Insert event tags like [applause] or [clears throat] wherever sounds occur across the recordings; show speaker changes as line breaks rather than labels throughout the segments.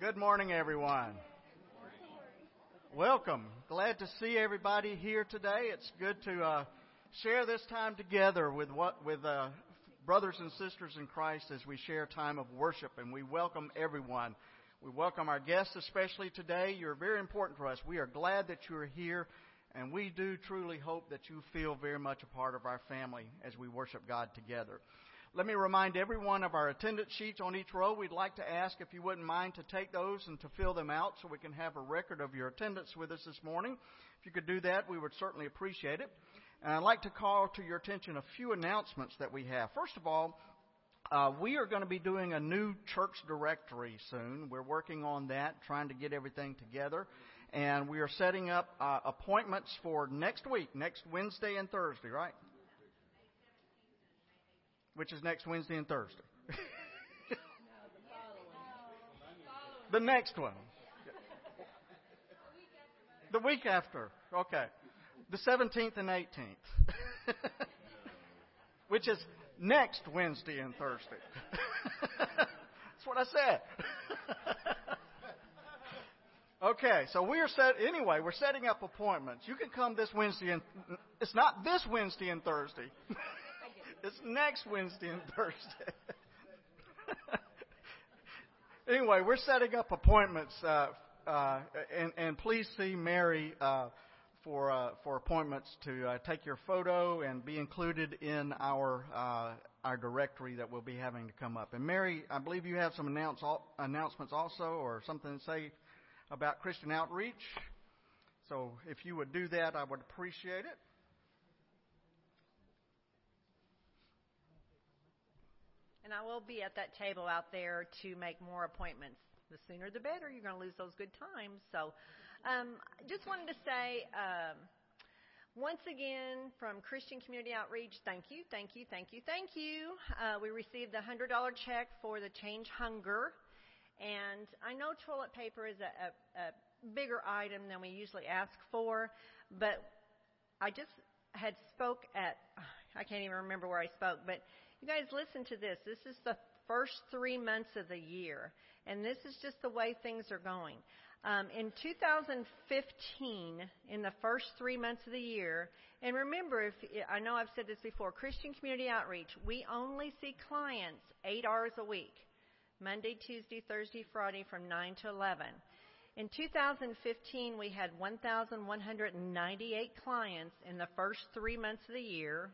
Good morning, everyone. Welcome. Glad to see everybody here today. It's good to uh, share this time together with what with uh, brothers and sisters in Christ as we share time of worship, and we welcome everyone. We welcome our guests, especially today. You're very important to us. We are glad that you are here, and we do truly hope that you feel very much a part of our family as we worship God together. Let me remind everyone of our attendance sheets on each row. We'd like to ask if you wouldn't mind to take those and to fill them out so we can have a record of your attendance with us this morning. If you could do that, we would certainly appreciate it. And I'd like to call to your attention a few announcements that we have. First of all, uh, we are going to be doing a new church directory soon. We're working on that, trying to get everything together. And we are setting up uh, appointments for next week, next Wednesday and Thursday, right? Which is next Wednesday and Thursday. [laughs] the next one. The week after. Okay. The 17th and 18th. [laughs] which is next Wednesday and Thursday. [laughs] That's what I said. okay, so we are set anyway, we're setting up appointments. You can come this Wednesday and it's not this Wednesday and Thursday. It's next Wednesday and [laughs] Thursday. [laughs] anyway, we're setting up appointments, uh, uh, and, and please see Mary uh, for uh, for appointments to uh, take your photo and be included in our uh, our directory that we'll be having to come up. And Mary, I believe you have some announce, all, announcements also, or something to say about Christian outreach. So if you would do that, I would appreciate it.
And I will be at that table out there to make more appointments. The sooner the better. You're going to lose those good times. So, um, just wanted to say, um, once again, from Christian Community Outreach, thank you, thank you, thank you, thank you. Uh, we received the $100 check for the Change Hunger. And I know toilet paper is a, a, a bigger item than we usually ask for, but I just had spoke at, I can't even remember where I spoke, but you guys listen to this. This is the first three months of the year, and this is just the way things are going. Um, in 2015, in the first three months of the year, and remember, if I know I've said this before, Christian Community Outreach, we only see clients eight hours a week, Monday, Tuesday, Thursday, Friday, from 9 to 11. In 2015, we had 1,198 clients in the first three months of the year.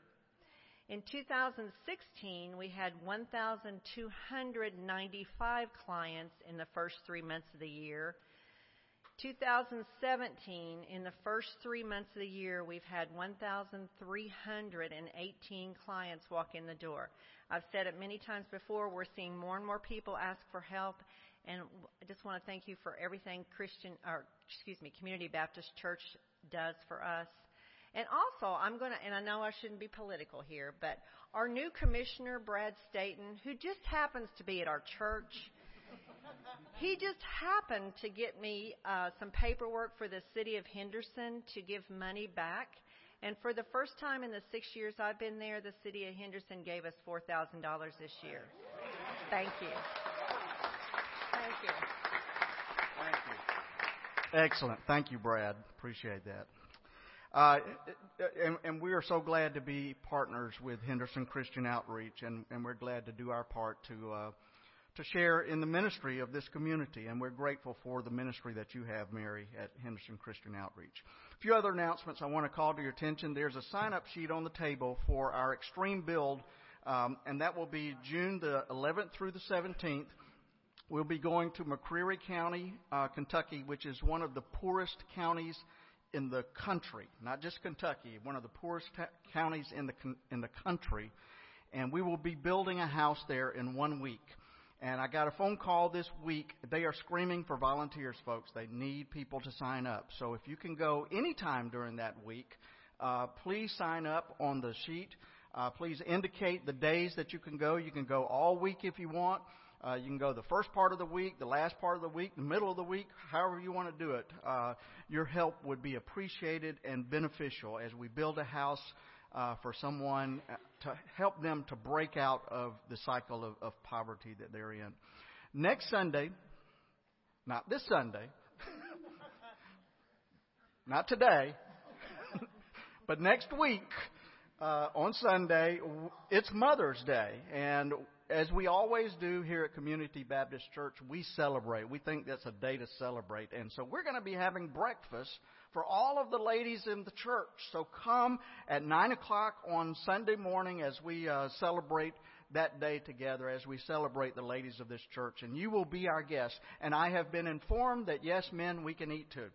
In 2016, we had 1,295 clients in the first three months of the year. 2017, in the first three months of the year, we've had 1,318 clients walk in the door. I've said it many times before, we're seeing more and more people ask for help, and I just want to thank you for everything Christian, or excuse me, Community Baptist Church does for us. And also, I'm going to, and I know I shouldn't be political here, but our new commissioner, Brad Staten, who just happens to be at our church, he just happened to get me uh, some paperwork for the city of Henderson to give money back. And for the first time in the six years I've been there, the city of Henderson gave us $4,000 this year. Thank you. Thank you.
Thank you. Excellent. Thank you, Brad. Appreciate that. Uh, and, and, we are so glad to be partners with Henderson Christian Outreach, and, and we're glad to do our part to uh, to share in the ministry of this community. And we're grateful for the ministry that you have, Mary, at Henderson Christian Outreach. A few other announcements I want to call to your attention. There's a sign-up sheet on the table for our Extreme Build, um, and that will be June the 11th through the 17th. We'll be going to McCreary County, uh, Kentucky, which is one of the poorest counties in the country, not just Kentucky, one of the poorest ta- counties in the in the country, and we will be building a house there in one week. And I got a phone call this week. They are screaming for volunteers, folks. They need people to sign up. So if you can go anytime during that week, uh, please sign up on the sheet. Uh, please indicate the days that you can go. You can go all week if you want. Uh, you can go the first part of the week, the last part of the week, the middle of the week, however you want to do it. Uh, your help would be appreciated and beneficial as we build a house uh, for someone uh, to help them to break out of the cycle of, of poverty that they're in. Next Sunday, Not this Sunday. [laughs] Not today. [laughs] but next week, uh, on Sunday, it's Mother's Day. And as we always do here at Community Baptist Church, we celebrate. We think that's a day to celebrate. And so we're going to be having breakfast for all of the ladies in the church. So come at 9 o'clock on Sunday morning as we uh, celebrate that day together, as we celebrate the ladies of this church. And you will be our guests. And I have been informed that, yes, men, we can eat too.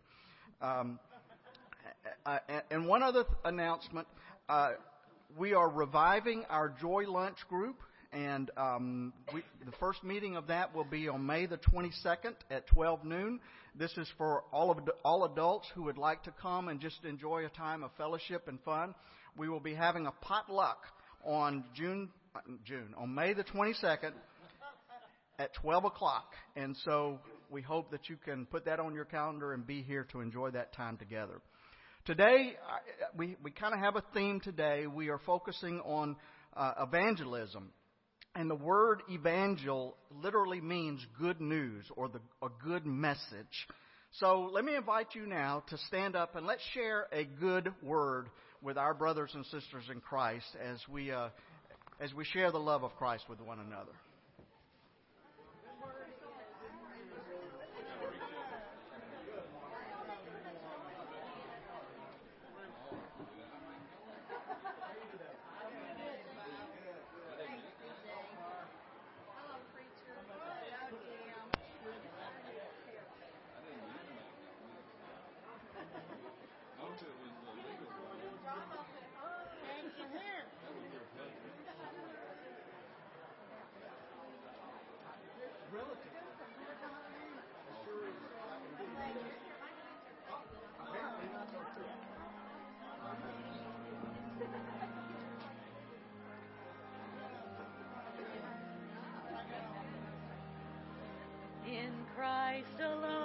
Um, and one other announcement. Uh, we are reviving our Joy Lunch group and um, we, the first meeting of that will be on May the 22nd at 12 noon. This is for all of all adults who would like to come and just enjoy a time of fellowship and fun. We will be having a potluck on June June on May the 22nd at 12 o'clock, and so we hope that you can put that on your calendar and be here to enjoy that time together. Today, we, we kind of have a theme today. We are focusing on uh, evangelism. And the word evangel literally means good news or the, a good message. So let me invite you now to stand up and let's share a good word with our brothers and sisters in Christ as we, uh, as we share the love of Christ with one another. Christ alone.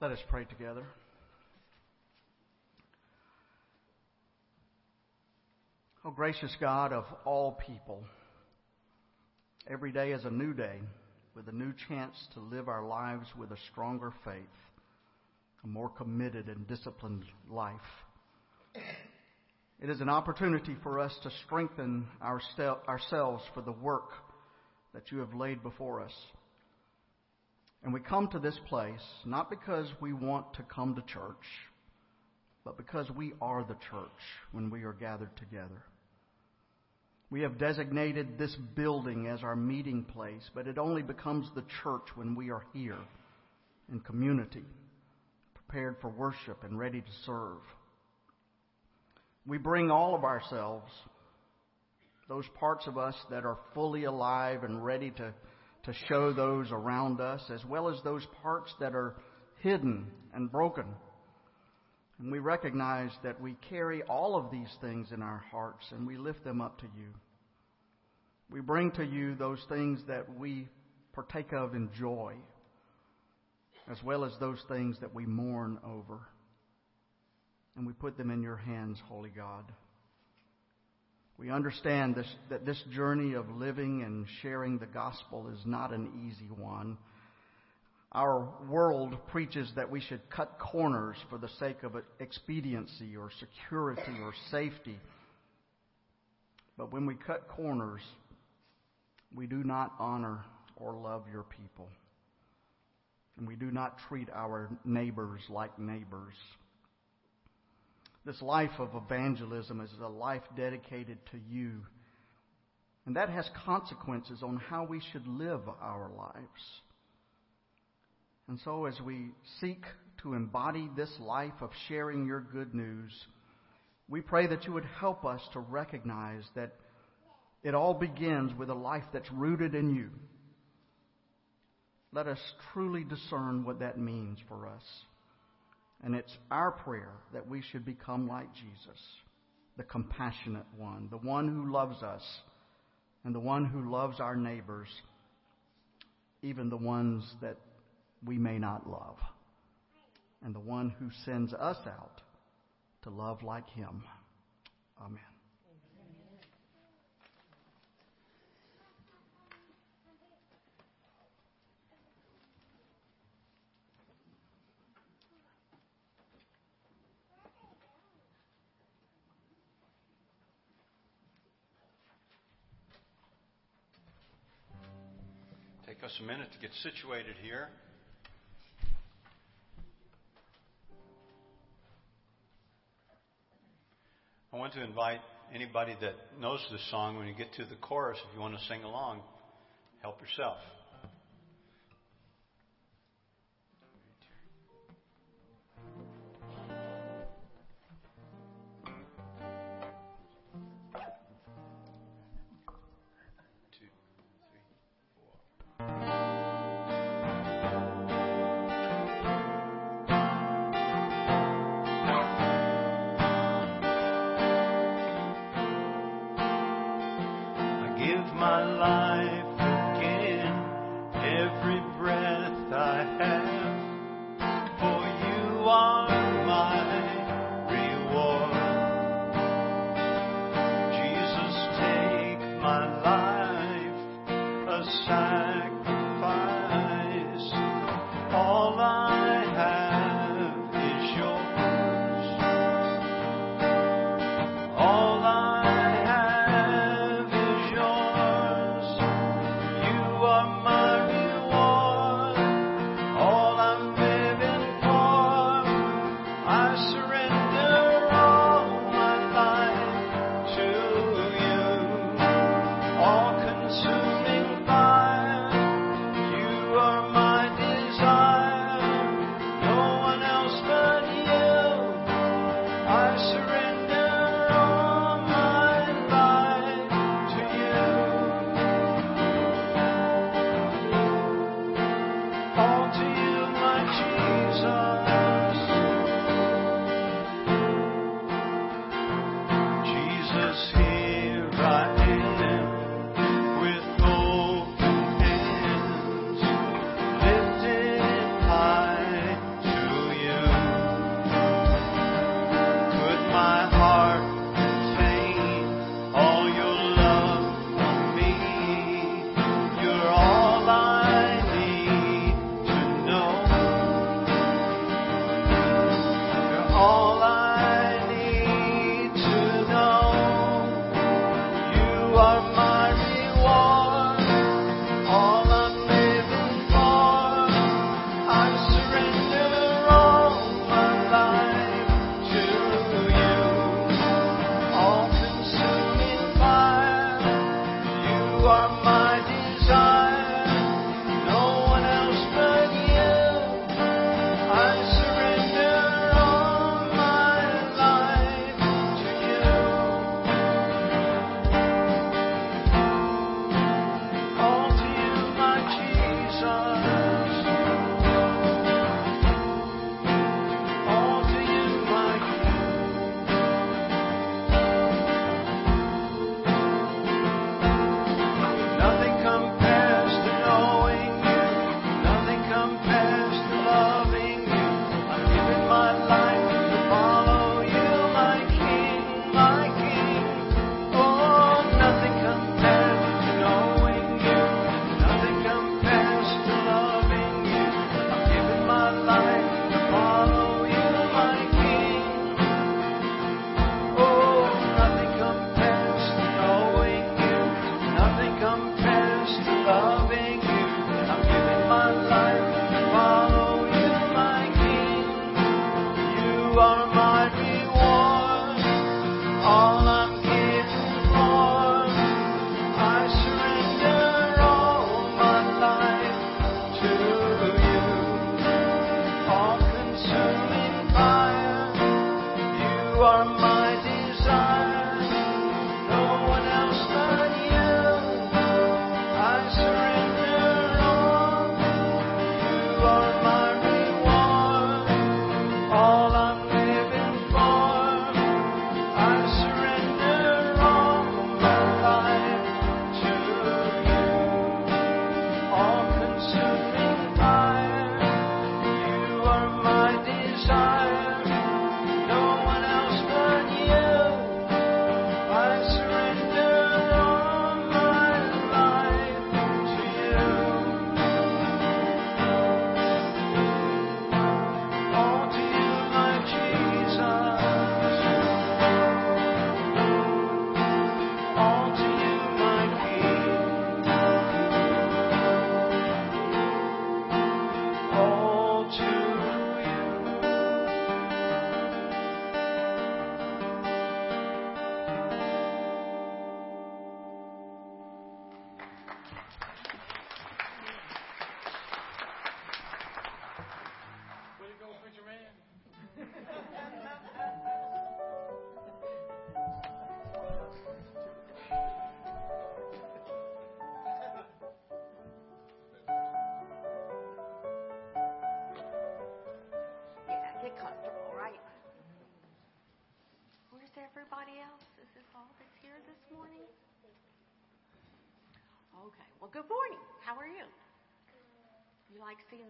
Let us pray together. Oh, gracious God of all people, every day is a new day with a new chance to live our lives with a stronger faith, a more committed and disciplined life. It is an opportunity for us to strengthen ourselves for the work that you have laid before us. And we come to this place not because we want to come to church, but because we are the church when we are gathered together. We have designated this building as our meeting place, but it only becomes the church when we are here in community, prepared for worship and ready to serve. We bring all of ourselves, those parts of us that are fully alive and ready to, to show those around us, as well as those parts that are hidden and broken. And we recognize that we carry all of these things in our hearts and we lift them up to you. We bring to you those things that we partake of in joy, as well as those things that we mourn over and we put them in your hands, Holy God. We understand this, that this journey of living and sharing the gospel is not an easy one. Our world preaches that we should cut corners for the sake of expediency or security or safety. But when we cut corners, we do not honor or love your people. And we do not treat our neighbors like neighbors. This life of evangelism is a life dedicated to you. And that has consequences on how we should live our lives. And so, as we seek to embody this life of sharing your good news, we pray that you would help us to recognize that it all begins with a life that's rooted in you. Let us truly discern what that means for us. And it's our prayer that we should become like Jesus, the compassionate one, the one who loves us, and the one who loves our neighbors, even the ones that we may not love, and the one who sends us out to love like him. Amen.
A minute to get situated here. I want to invite anybody that knows this song when you get to the chorus, if you want to sing along, help yourself.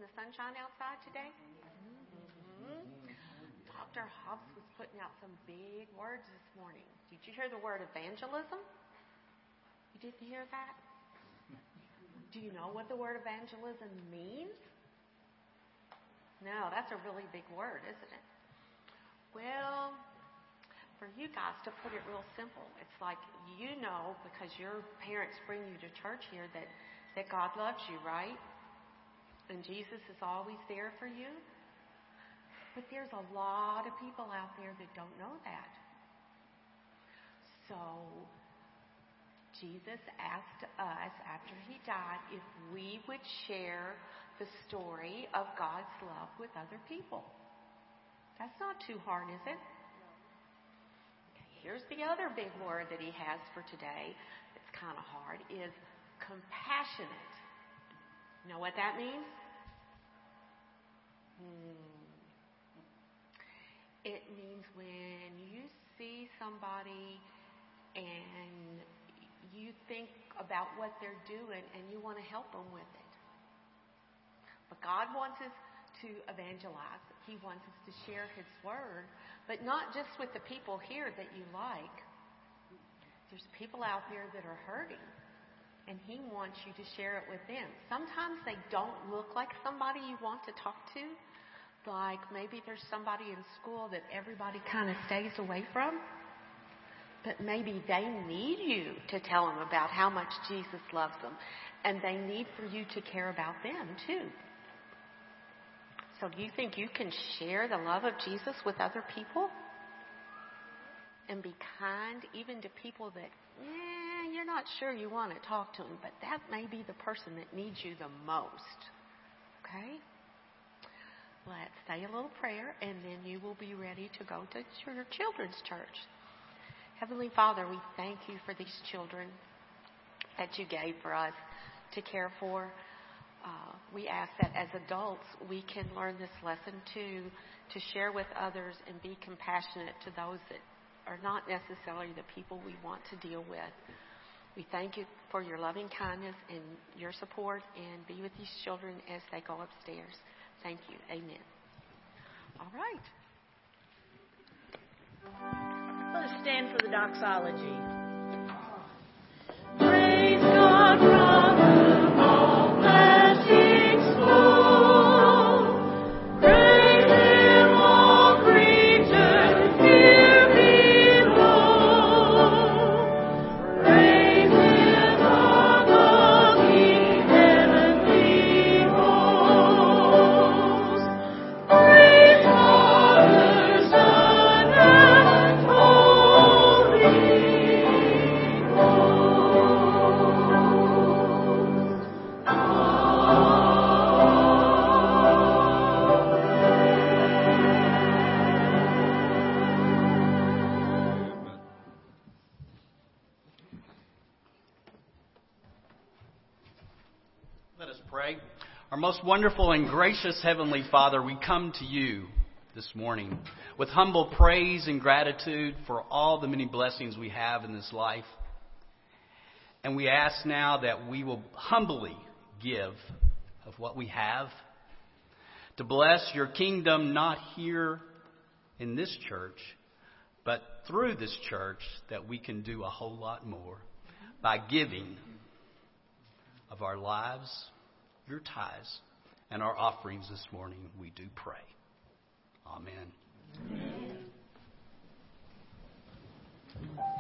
The sunshine outside today? Mm-hmm. Dr. Hobbs was putting out some big words this morning. Did you hear the word evangelism? You didn't hear that? Do you know what the word evangelism means? No, that's a really big word, isn't it? Well, for you guys to put it real simple, it's like you know because your parents bring you to church here that, that God loves you, right? And Jesus is always there for you. But there's a lot of people out there that don't know that. So Jesus asked us after he died if we would share the story of God's love with other people. That's not too hard, is it? Here's the other big word that he has for today. It's kind of hard is compassionate. You know what that means? Hmm. It means when you see somebody and you think about what they're doing and you want to help them with it. But God wants us to evangelize. He wants us to share His Word, but not just with the people here that you like. There's people out there that are hurting, and He wants you to share it with them. Sometimes they don't look like somebody you want to talk to, like maybe there's somebody in school that everybody kind of stays away from. But maybe they need you to tell them about how much Jesus loves them. And they need for you to care about them too. So do you think you can share the love of Jesus with other people? And be kind even to people that, eh, you're not sure you want to talk to them, but that may be the person that needs you the most. Okay? Let's say a little prayer, and then you will be ready to go to your children's church. Heavenly Father, we thank you for these children that you gave for us to care for. Uh, we ask that as adults we can learn this lesson too, to share with others and be compassionate to those that are not necessarily the people we want to deal with. We thank you for your loving kindness and your support, and be with these children as they go upstairs. Thank you. Amen. All right.
Let us stand for the doxology.
Most wonderful and gracious Heavenly Father, we come to you this morning with humble praise and gratitude for all the many blessings we have in this life. And we ask now that we will humbly give of what we have to bless your kingdom, not here in this church, but through this church, that we can do a whole lot more by giving of our lives your tithes and our offerings this morning, we do pray. Amen. Amen.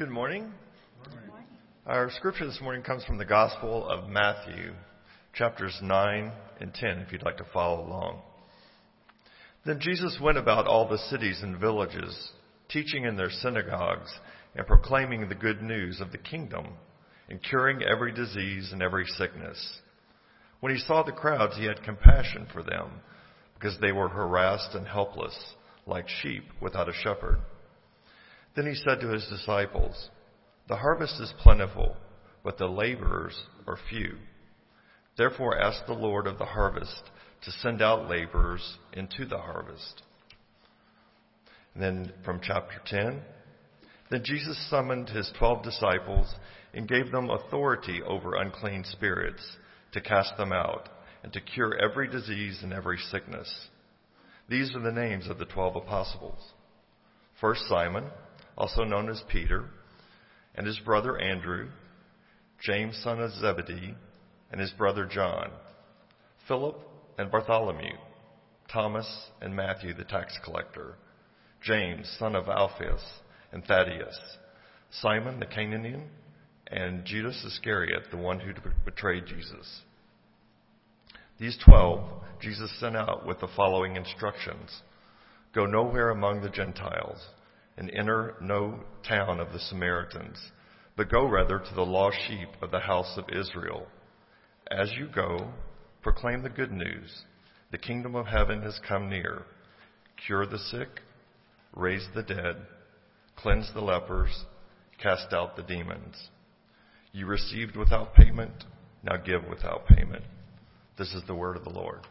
Good morning. Our scripture this morning comes from the Gospel of Matthew, chapters 9 and 10, if you'd like to follow along. Then Jesus went about all the cities and villages, teaching in their synagogues and proclaiming the good news of the kingdom and curing every disease and every sickness. When he saw the crowds, he had compassion for them because they were harassed and helpless, like sheep without a shepherd. Then he said to his disciples, The harvest is plentiful, but the laborers are few. Therefore ask the Lord of the harvest to send out laborers into the harvest. And then from chapter 10, then Jesus summoned his twelve disciples and gave them authority over unclean spirits to cast them out and to cure every disease and every sickness. These are the names of the twelve apostles. First Simon, also known as Peter, and his brother Andrew, James son of Zebedee, and his brother John, Philip and Bartholomew, Thomas and Matthew the tax collector, James son of Alphaeus and Thaddeus, Simon the Cananaean, and Judas Iscariot, the one who betrayed Jesus. These twelve Jesus sent out with the following instructions Go nowhere among the Gentiles and enter no town of the Samaritans, but go rather to the lost sheep of the house of Israel. As you go, proclaim the good news. The kingdom of heaven has come near. Cure the sick, raise the dead, cleanse the lepers, cast out the demons. You received without payment, now give without payment. This is the word of the Lord.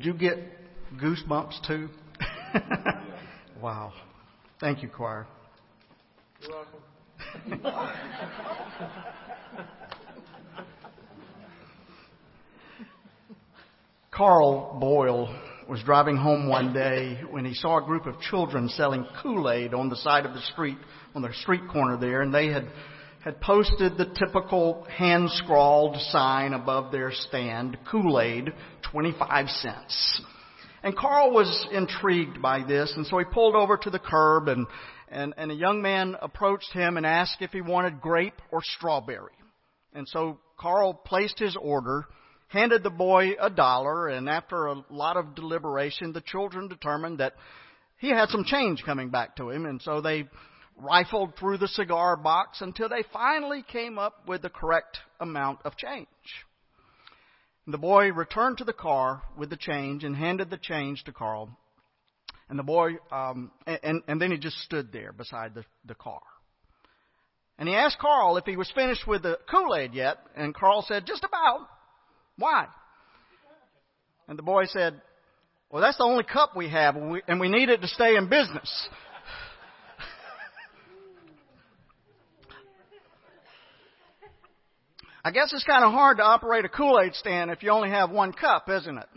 Did you get goosebumps too? [laughs] wow. Thank you, choir.
You're [laughs] welcome.
Carl Boyle was driving home one day when he saw a group of children selling Kool-Aid on the side of the street, on the street corner there, and they had had posted the typical hand scrawled sign above their stand, Kool-Aid, 25 cents. And Carl was intrigued by this, and so he pulled over to the curb and, and, and a young man approached him and asked if he wanted grape or strawberry. And so Carl placed his order, handed the boy a dollar, and after a lot of deliberation, the children determined that he had some change coming back to him, and so they rifled through the cigar box until they finally came up with the correct amount of change. The boy returned to the car with the change and handed the change to Carl. And the boy, um, and, and then he just stood there beside the, the car. And he asked Carl if he was finished with the Kool-Aid yet, and Carl said, just about. Why? And the boy said, well, that's the only cup we have, and we need it to stay in business. I guess it's kind of hard to operate a Kool-Aid stand if you only have one cup, isn't it?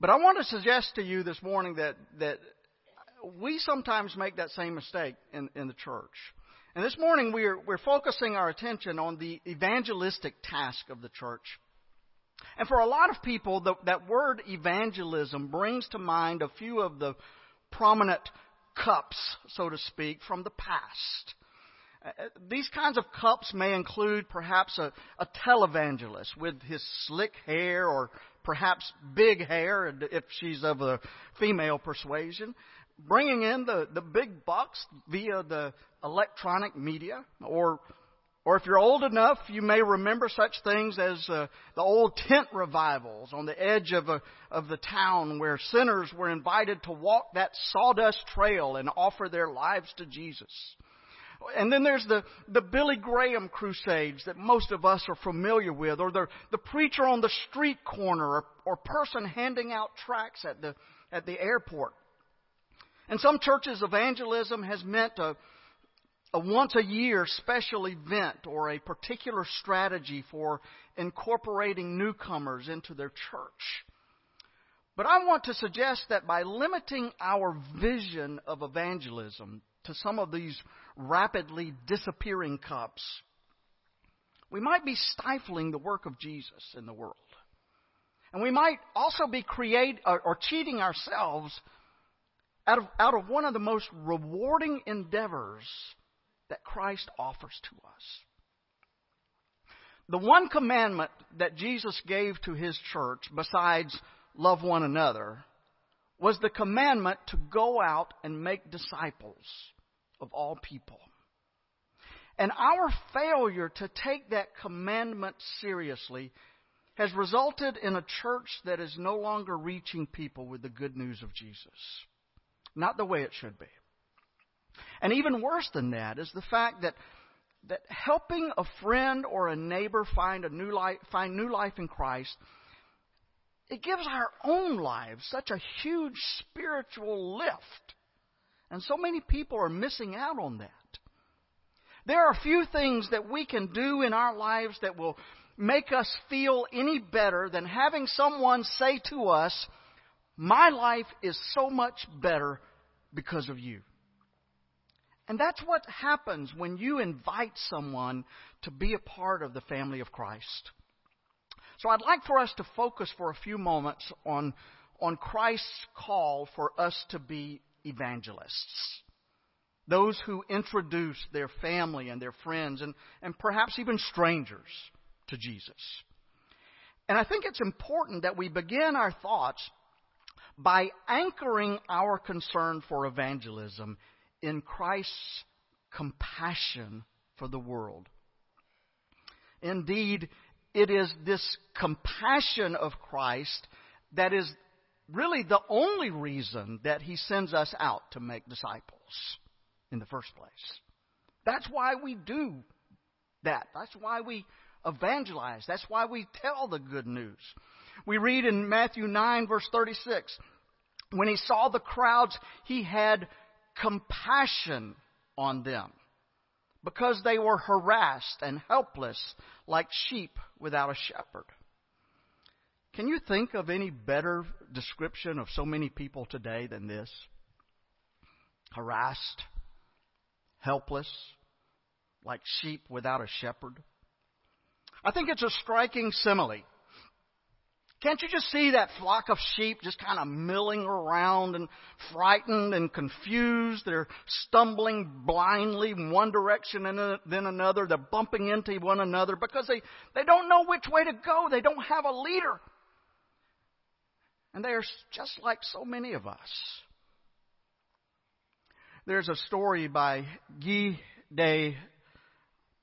But I want to suggest to you this morning that, that we sometimes make that same mistake in, in the church. And this morning we're, we're focusing our attention on the evangelistic task of the church. And for a lot of people, the, that word evangelism brings to mind a few of the prominent cups, so to speak, from the past. Uh, these kinds of cups may include perhaps a, a televangelist with his slick hair or perhaps big hair if she's of a female persuasion, bringing in the, the big bucks via the electronic media or or if you're old enough, you may remember such things as uh, the old tent revivals on the edge of, a, of the town where sinners were invited to walk that sawdust trail and offer their lives to Jesus. And then there's the, the Billy Graham crusades that most of us are familiar with, or the, the preacher on the street corner, or, or person handing out tracts at the, at the airport. And some churches, evangelism has meant a, a once a year special event or a particular strategy for incorporating newcomers into their church. But I want to suggest that by limiting our vision of evangelism to some of these rapidly disappearing cups, we might be stifling the work of Jesus in the world. And we might also be create or, or cheating ourselves out of, out of one of the most rewarding endeavors that Christ offers to us. The one commandment that Jesus gave to his church, besides love one another, was the commandment to go out and make disciples of all people. And our failure to take that commandment seriously has resulted in a church that is no longer reaching people with the good news of Jesus. Not the way it should be. And even worse than that is the fact that that helping a friend or a neighbor find a new life find new life in Christ it gives our own lives such a huge spiritual lift and so many people are missing out on that. There are few things that we can do in our lives that will make us feel any better than having someone say to us, My life is so much better because of you. And that's what happens when you invite someone to be a part of the family of Christ. So I'd like for us to focus for a few moments on, on Christ's call for us to be evangelists. Those who introduce their family and their friends and, and perhaps even strangers to Jesus. And I think it's important that we begin our thoughts by anchoring our concern for evangelism in Christ's compassion for the world. Indeed, it is this compassion of Christ that is really the only reason that he sends us out to make disciples in the first place. That's why we do that. That's why we evangelize. That's why we tell the good news. We read in Matthew 9, verse 36 when he saw the crowds, he had compassion on them because they were harassed and helpless like sheep without a shepherd. Can you think of any better description of so many people today than this? Harassed, helpless, like sheep without a shepherd. I think it's a striking simile. Can't you just see that flock of sheep just kind of milling around and frightened and confused? They're stumbling blindly in one direction and then another. They're bumping into one another because they, they don't know which way to go. They don't have a leader. And they are just like so many of us. There's a story by Guy de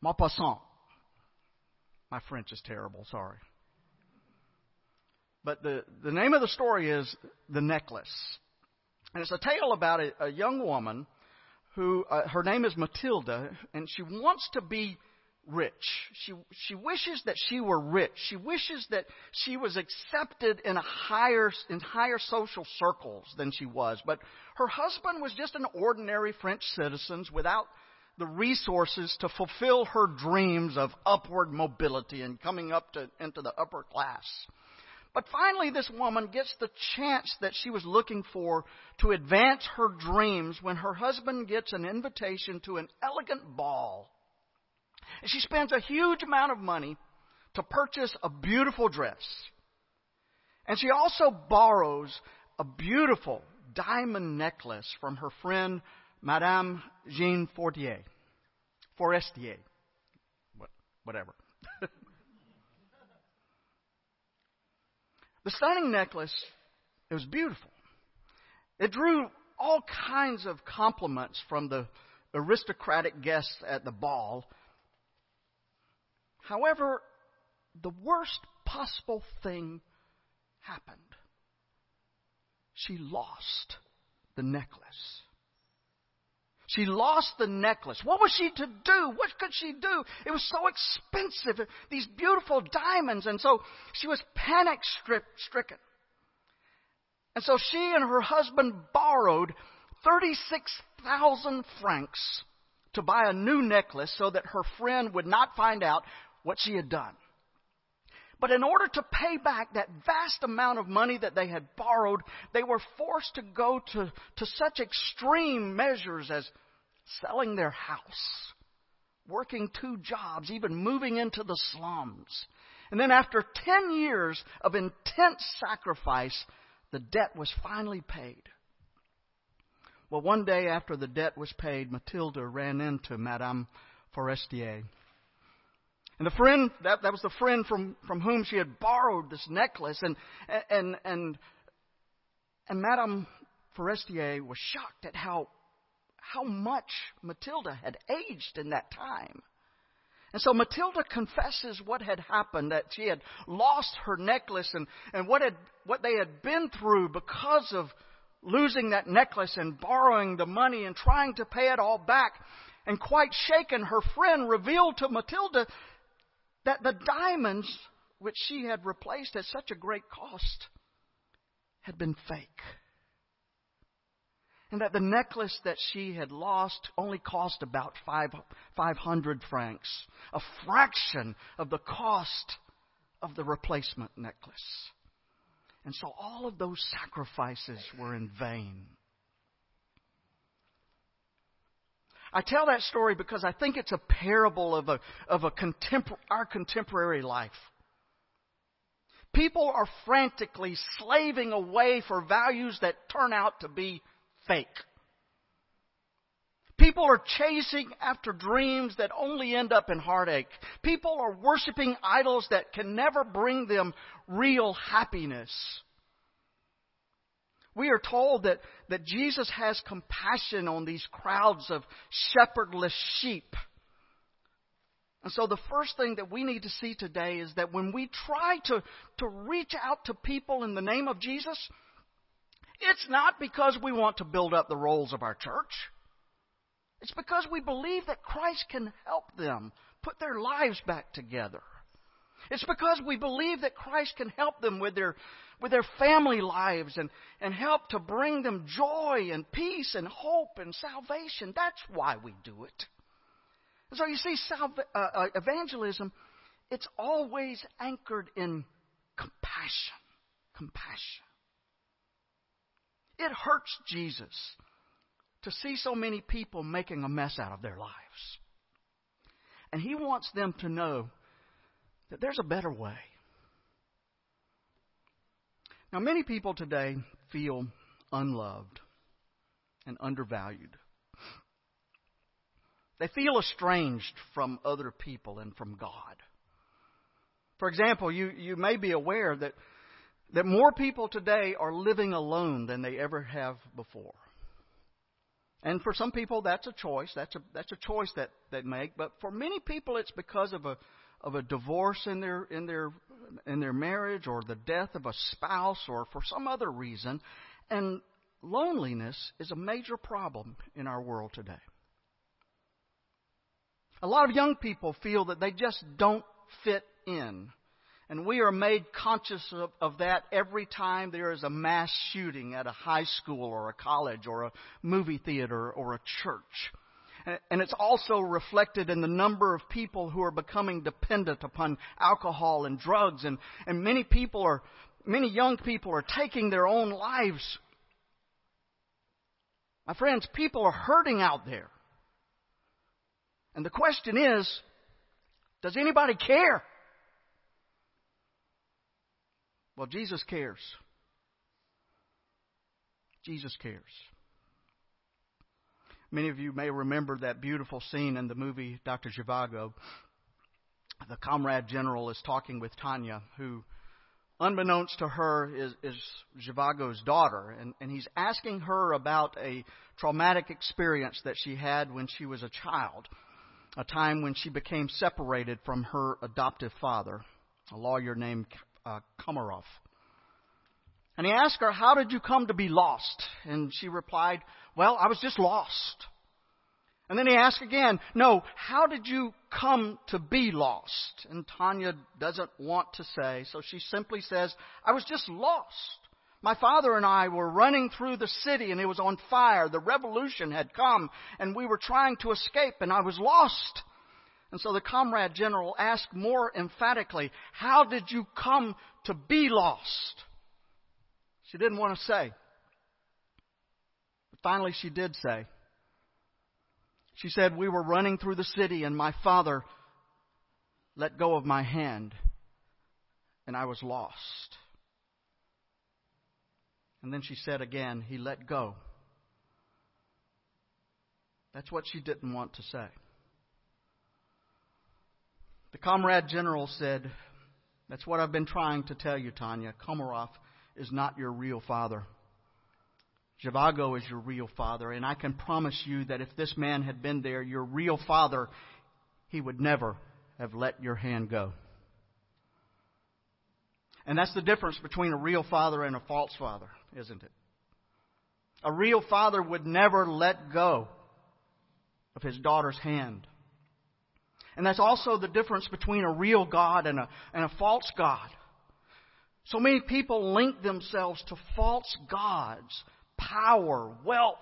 Maupassant. My French is terrible, sorry. But the, the name of the story is The Necklace. And it's a tale about a, a young woman who, uh, her name is Matilda, and she wants to be rich. She, she wishes that she were rich. She wishes that she was accepted in a higher, in higher social circles than she was. But her husband was just an ordinary French citizen without the resources to fulfill her dreams of upward mobility and coming up to, into the upper class. But finally, this woman gets the chance that she was looking for to advance her dreams when her husband gets an invitation to an elegant ball. And she spends a huge amount of money to purchase a beautiful dress. And she also borrows a beautiful diamond necklace from her friend Madame Jean Fortier. Forestier. Whatever. The stunning necklace, it was beautiful. It drew all kinds of compliments from the aristocratic guests at the ball. However, the worst possible thing happened. She lost the necklace. She lost the necklace. What was she to do? What could she do? It was so expensive, these beautiful diamonds. And so she was panic stricken. And so she and her husband borrowed 36,000 francs to buy a new necklace so that her friend would not find out what she had done. But in order to pay back that vast amount of money that they had borrowed, they were forced to go to, to such extreme measures as selling their house, working two jobs, even moving into the slums. And then after 10 years of intense sacrifice, the debt was finally paid. Well, one day after the debt was paid, Matilda ran into Madame Forestier. And the friend, that, that was the friend from, from whom she had borrowed this necklace. And, and, and, and Madame Forestier was shocked at how, how much Matilda had aged in that time. And so Matilda confesses what had happened, that she had lost her necklace and, and what, had, what they had been through because of losing that necklace and borrowing the money and trying to pay it all back. And quite shaken, her friend revealed to Matilda that the diamonds which she had replaced at such a great cost had been fake. And that the necklace that she had lost only cost about five, 500 francs, a fraction of the cost of the replacement necklace. And so all of those sacrifices were in vain. I tell that story because I think it's a parable of, a, of a contempor- our contemporary life. People are frantically slaving away for values that turn out to be fake. People are chasing after dreams that only end up in heartache. People are worshiping idols that can never bring them real happiness we are told that, that Jesus has compassion on these crowds of shepherdless sheep. And so the first thing that we need to see today is that when we try to, to reach out to people in the name of Jesus, it's not because we want to build up the rolls of our church. It's because we believe that Christ can help them put their lives back together. It's because we believe that Christ can help them with their, with their family lives and, and help to bring them joy and peace and hope and salvation. That's why we do it. So you see, uh, uh, evangelism, it's always anchored in compassion. Compassion. It hurts Jesus to see so many people making a mess out of their lives. And he wants them to know that there's a better way. Now, many people today feel unloved and undervalued. They feel estranged from other people and from God. For example, you, you may be aware that, that more people today are living alone than they ever have before. And for some people, that's a choice. That's a, that's a choice that they make. But for many people, it's because of a, of a divorce in their, in, their, in their marriage or the death of a spouse or for some other reason. And loneliness is a major problem in our world today. A lot of young people feel that they just don't fit in. And we are made conscious of, of, that every time there is a mass shooting at a high school or a college or a movie theater or a church. And it's also reflected in the number of people who are becoming dependent upon alcohol and drugs. And, and many people are, many young people are taking their own lives. My friends, people are hurting out there. And the question is, does anybody care? Well, Jesus cares. Jesus cares. Many of you may remember that beautiful scene in the movie Dr. Zhivago. The comrade general is talking with Tanya, who, unbeknownst to her, is, is Zhivago's daughter. And, and he's asking her about a traumatic experience that she had when she was a child, a time when she became separated from her adoptive father, a lawyer named uh, Komarov. And he asked her, How did you come to be lost? And she replied, Well, I was just lost. And then he asked again, No, how did you come to be lost? And Tanya doesn't want to say, so she simply says, I was just lost. My father and I were running through the city and it was on fire. The revolution had come and we were trying to escape and I was lost. And so the comrade general asked more emphatically, How did you come to be lost? She didn't want to say. Finally, she did say. She said, We were running through the city, and my father let go of my hand, and I was lost. And then she said again, He let go. That's what she didn't want to say. The comrade general said, That's what I've been trying to tell you, Tanya. Komarov is not your real father. Zhivago is your real father, and I can promise you that if this man had been there, your real father, he would never have let your hand go. And that's the difference between a real father and a false father, isn't it? A real father would never let go of his daughter's hand. And that's also the difference between a real God and a, and a false God. So many people link themselves to false gods, power, wealth,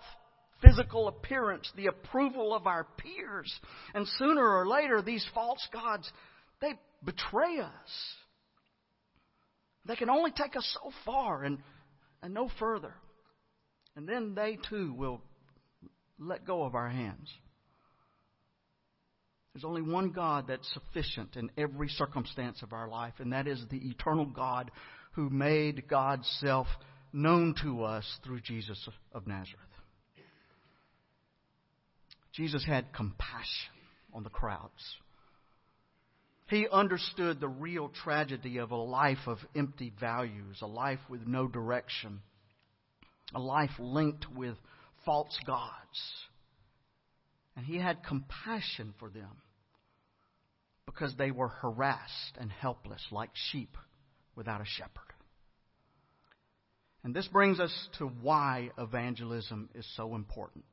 physical appearance, the approval of our peers. And sooner or later, these false gods, they betray us. They can only take us so far and, and no further. And then they too will let go of our hands. There's only one God that's sufficient in every circumstance of our life, and that is the eternal God who made God's self known to us through Jesus of Nazareth. Jesus had compassion on the crowds. He understood the real tragedy of a life of empty values, a life with no direction, a life linked with false gods. And he had compassion for them because they were harassed and helpless like sheep without a shepherd. And this brings us to why evangelism is so important.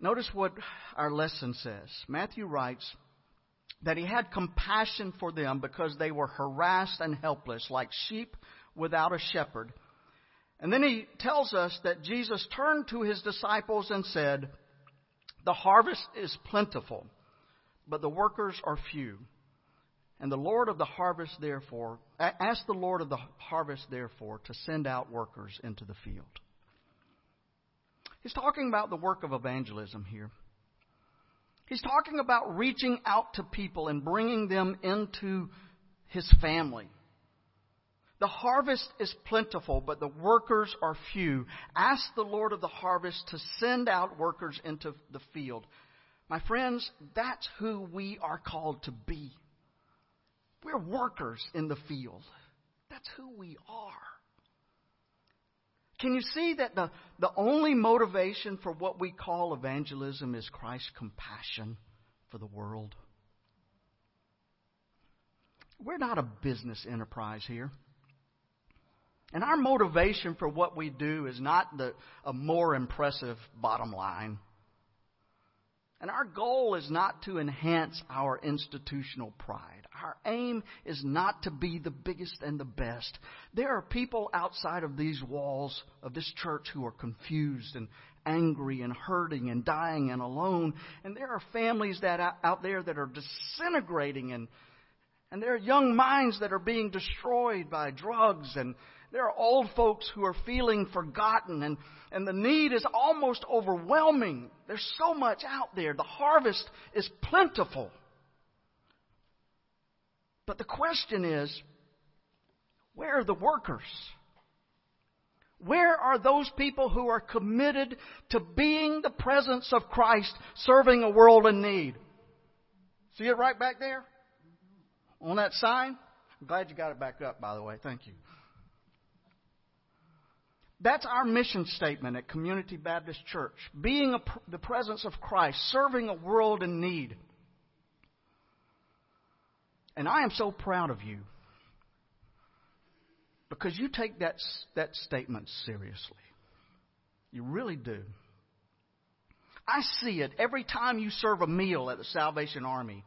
Notice what our lesson says. Matthew writes, that he had compassion for them because they were harassed and helpless, like sheep without a shepherd. And then he tells us that Jesus turned to his disciples and said, The harvest is plentiful, but the workers are few. And the Lord of the harvest, therefore, ask the Lord of the harvest, therefore, to send out workers into the field. He's talking about the work of evangelism here. He's talking about reaching out to people and bringing them into his family. The harvest is plentiful, but the workers are few. Ask the Lord of the harvest to send out workers into the field. My friends, that's who we are called to be. We're workers in the field. That's who we are. Can you see that the, the only motivation for what we call evangelism is Christ's compassion for the world? We're not a business enterprise here. And our motivation for what we do is not the, a more impressive bottom line. And our goal is not to enhance our institutional pride. Our aim is not to be the biggest and the best. There are people outside of these walls of this church who are confused and angry and hurting and dying and alone. And there are families that out there that are disintegrating and and there are young minds that are being destroyed by drugs and there are old folks who are feeling forgotten and, and the need is almost overwhelming. There's so much out there. The harvest is plentiful. But the question is, where are the workers? Where are those people who are committed to being the presence of Christ serving a world in need? See it right back there? On that sign? I'm glad you got it back up, by the way. Thank you. That's our mission statement at Community Baptist Church. Being a, the presence of Christ, serving a world in need. And I am so proud of you because you take that, that statement seriously. You really do. I see it every time you serve a meal at the Salvation Army.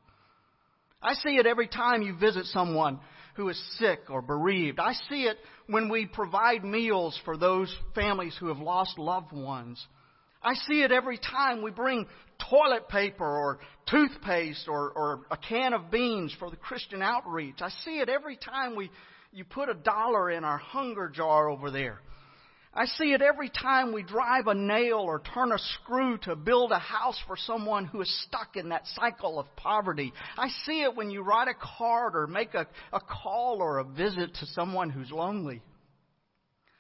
I see it every time you visit someone who is sick or bereaved. I see it when we provide meals for those families who have lost loved ones. I see it every time we bring toilet paper or toothpaste or, or a can of beans for the Christian outreach. I see it every time we you put a dollar in our hunger jar over there. I see it every time we drive a nail or turn a screw to build a house for someone who is stuck in that cycle of poverty. I see it when you write a card or make a, a call or a visit to someone who's lonely.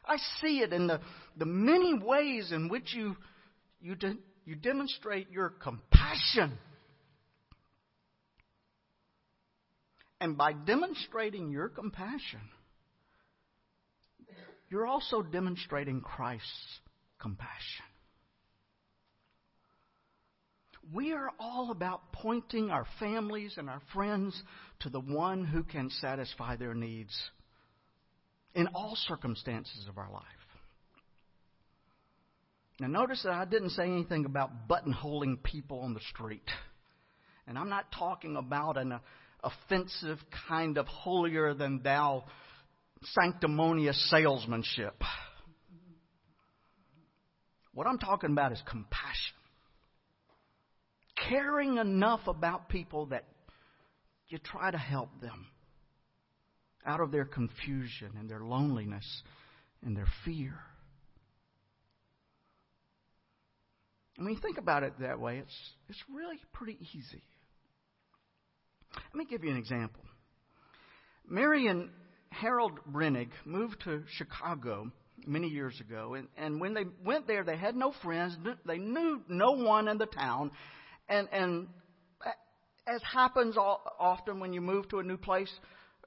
I see it in the, the many ways in which you, you, de, you demonstrate your compassion. And by demonstrating your compassion, you're also demonstrating Christ's compassion. We are all about pointing our families and our friends to the one who can satisfy their needs in all circumstances of our life. Now, notice that I didn't say anything about buttonholing people on the street. And I'm not talking about an offensive kind of holier than thou sanctimonious salesmanship. What I'm talking about is compassion. Caring enough about people that you try to help them out of their confusion and their loneliness and their fear. And when you think about it that way, it's, it's really pretty easy. Let me give you an example. Mary and Harold Brennig moved to Chicago many years ago, and, and when they went there, they had no friends, they knew no one in the town, and and as happens all, often when you move to a new place,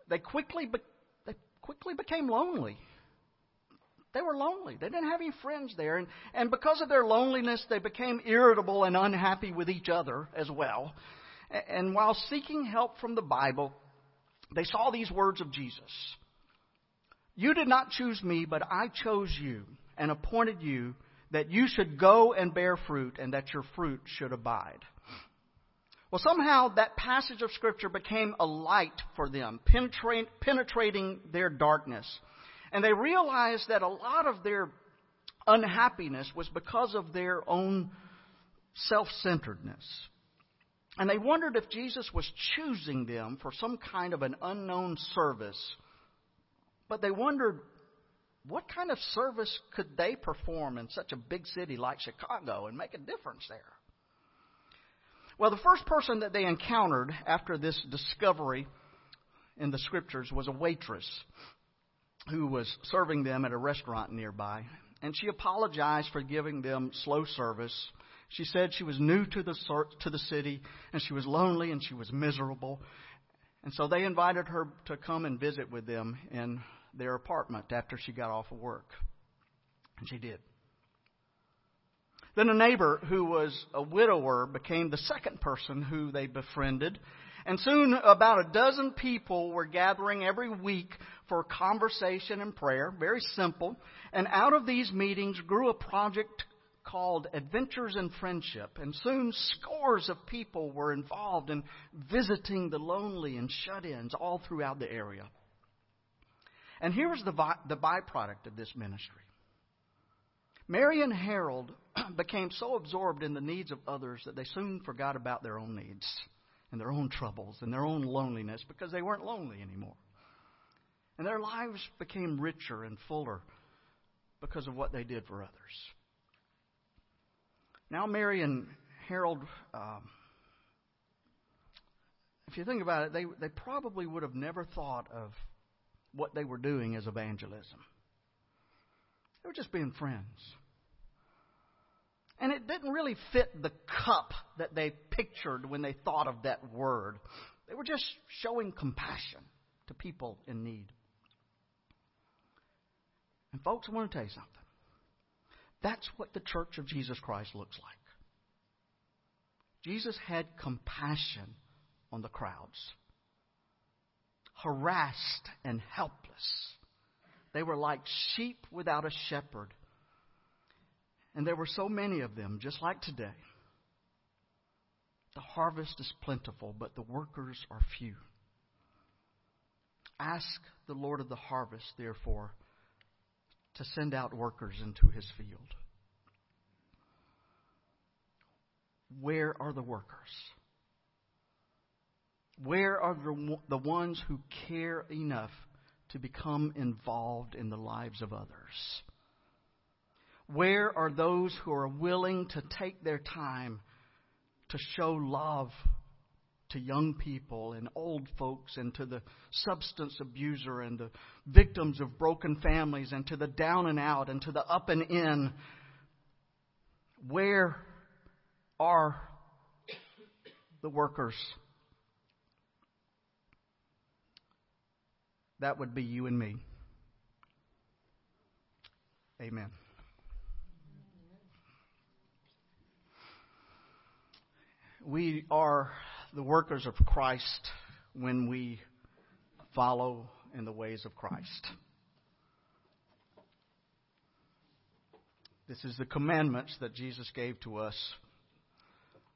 they quickly be, they quickly became lonely. They were lonely. They didn't have any friends there, and and because of their loneliness, they became irritable and unhappy with each other as well. And while seeking help from the Bible, they saw these words of Jesus You did not choose me, but I chose you and appointed you that you should go and bear fruit and that your fruit should abide. Well, somehow that passage of Scripture became a light for them, penetrating their darkness. And they realized that a lot of their unhappiness was because of their own self centeredness. And they wondered if Jesus was choosing them for some kind of an unknown service. But they wondered what kind of service could they perform in such a big city like Chicago and make a difference there? Well, the first person that they encountered after this discovery in the scriptures was a waitress who was serving them at a restaurant nearby. And she apologized for giving them slow service. She said she was new to the, to the city and she was lonely and she was miserable. And so they invited her to come and visit with them in their apartment after she got off of work. And she did. Then a neighbor who was a widower became the second person who they befriended. And soon about a dozen people were gathering every week for conversation and prayer. Very simple. And out of these meetings grew a project called Adventures in Friendship. And soon scores of people were involved in visiting the lonely and shut ins all throughout the area. And here's the, by, the byproduct of this ministry Mary and Harold [clears throat] became so absorbed in the needs of others that they soon forgot about their own needs and their own troubles and their own loneliness because they weren't lonely anymore. And their lives became richer and fuller because of what they did for others. Now, Mary and Harold, um, if you think about it, they, they probably would have never thought of what they were doing as evangelism. They were just being friends. And it didn't really fit the cup that they pictured when they thought of that word. They were just showing compassion to people in need. And, folks, I want to tell you something. That's what the church of Jesus Christ looks like. Jesus had compassion on the crowds, harassed and helpless. They were like sheep without a shepherd. And there were so many of them, just like today. The harvest is plentiful, but the workers are few. Ask the Lord of the harvest, therefore, to send out workers into his field. Where are the workers? Where are the, the ones who care enough to become involved in the lives of others? Where are those who are willing to take their time to show love to young people and old folks and to the substance abuser and the victims of broken families and to the down and out and to the up and in? Where are the workers? That would be you and me. Amen. We are the workers of Christ when we follow in the ways of Christ. This is the commandments that Jesus gave to us.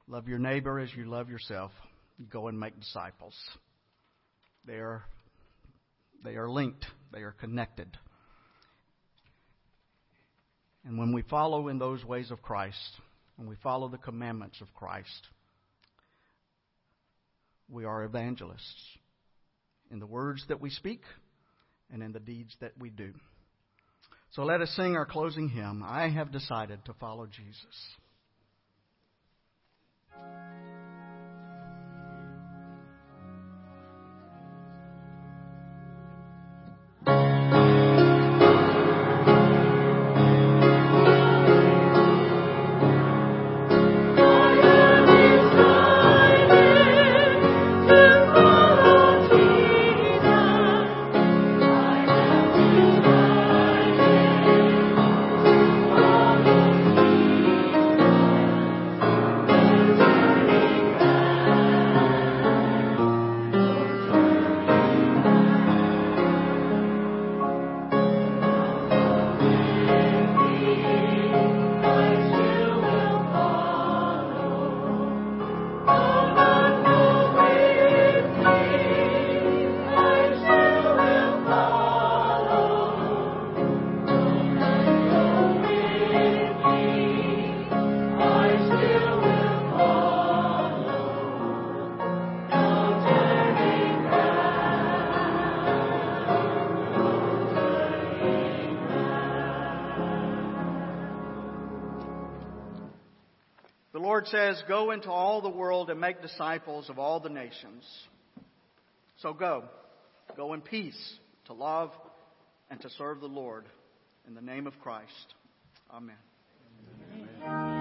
Love your neighbor as you love yourself. Go and make disciples. They are, they are linked, they are connected. And when we follow in those ways of Christ, when we follow the commandments of Christ, we are evangelists in the words that we speak and in the deeds that we do. So let us sing our closing hymn I have decided to follow Jesus. Says, Go into all the world and make disciples of all the nations. So go. Go in peace to love and to serve the Lord. In the name of Christ. Amen. Amen.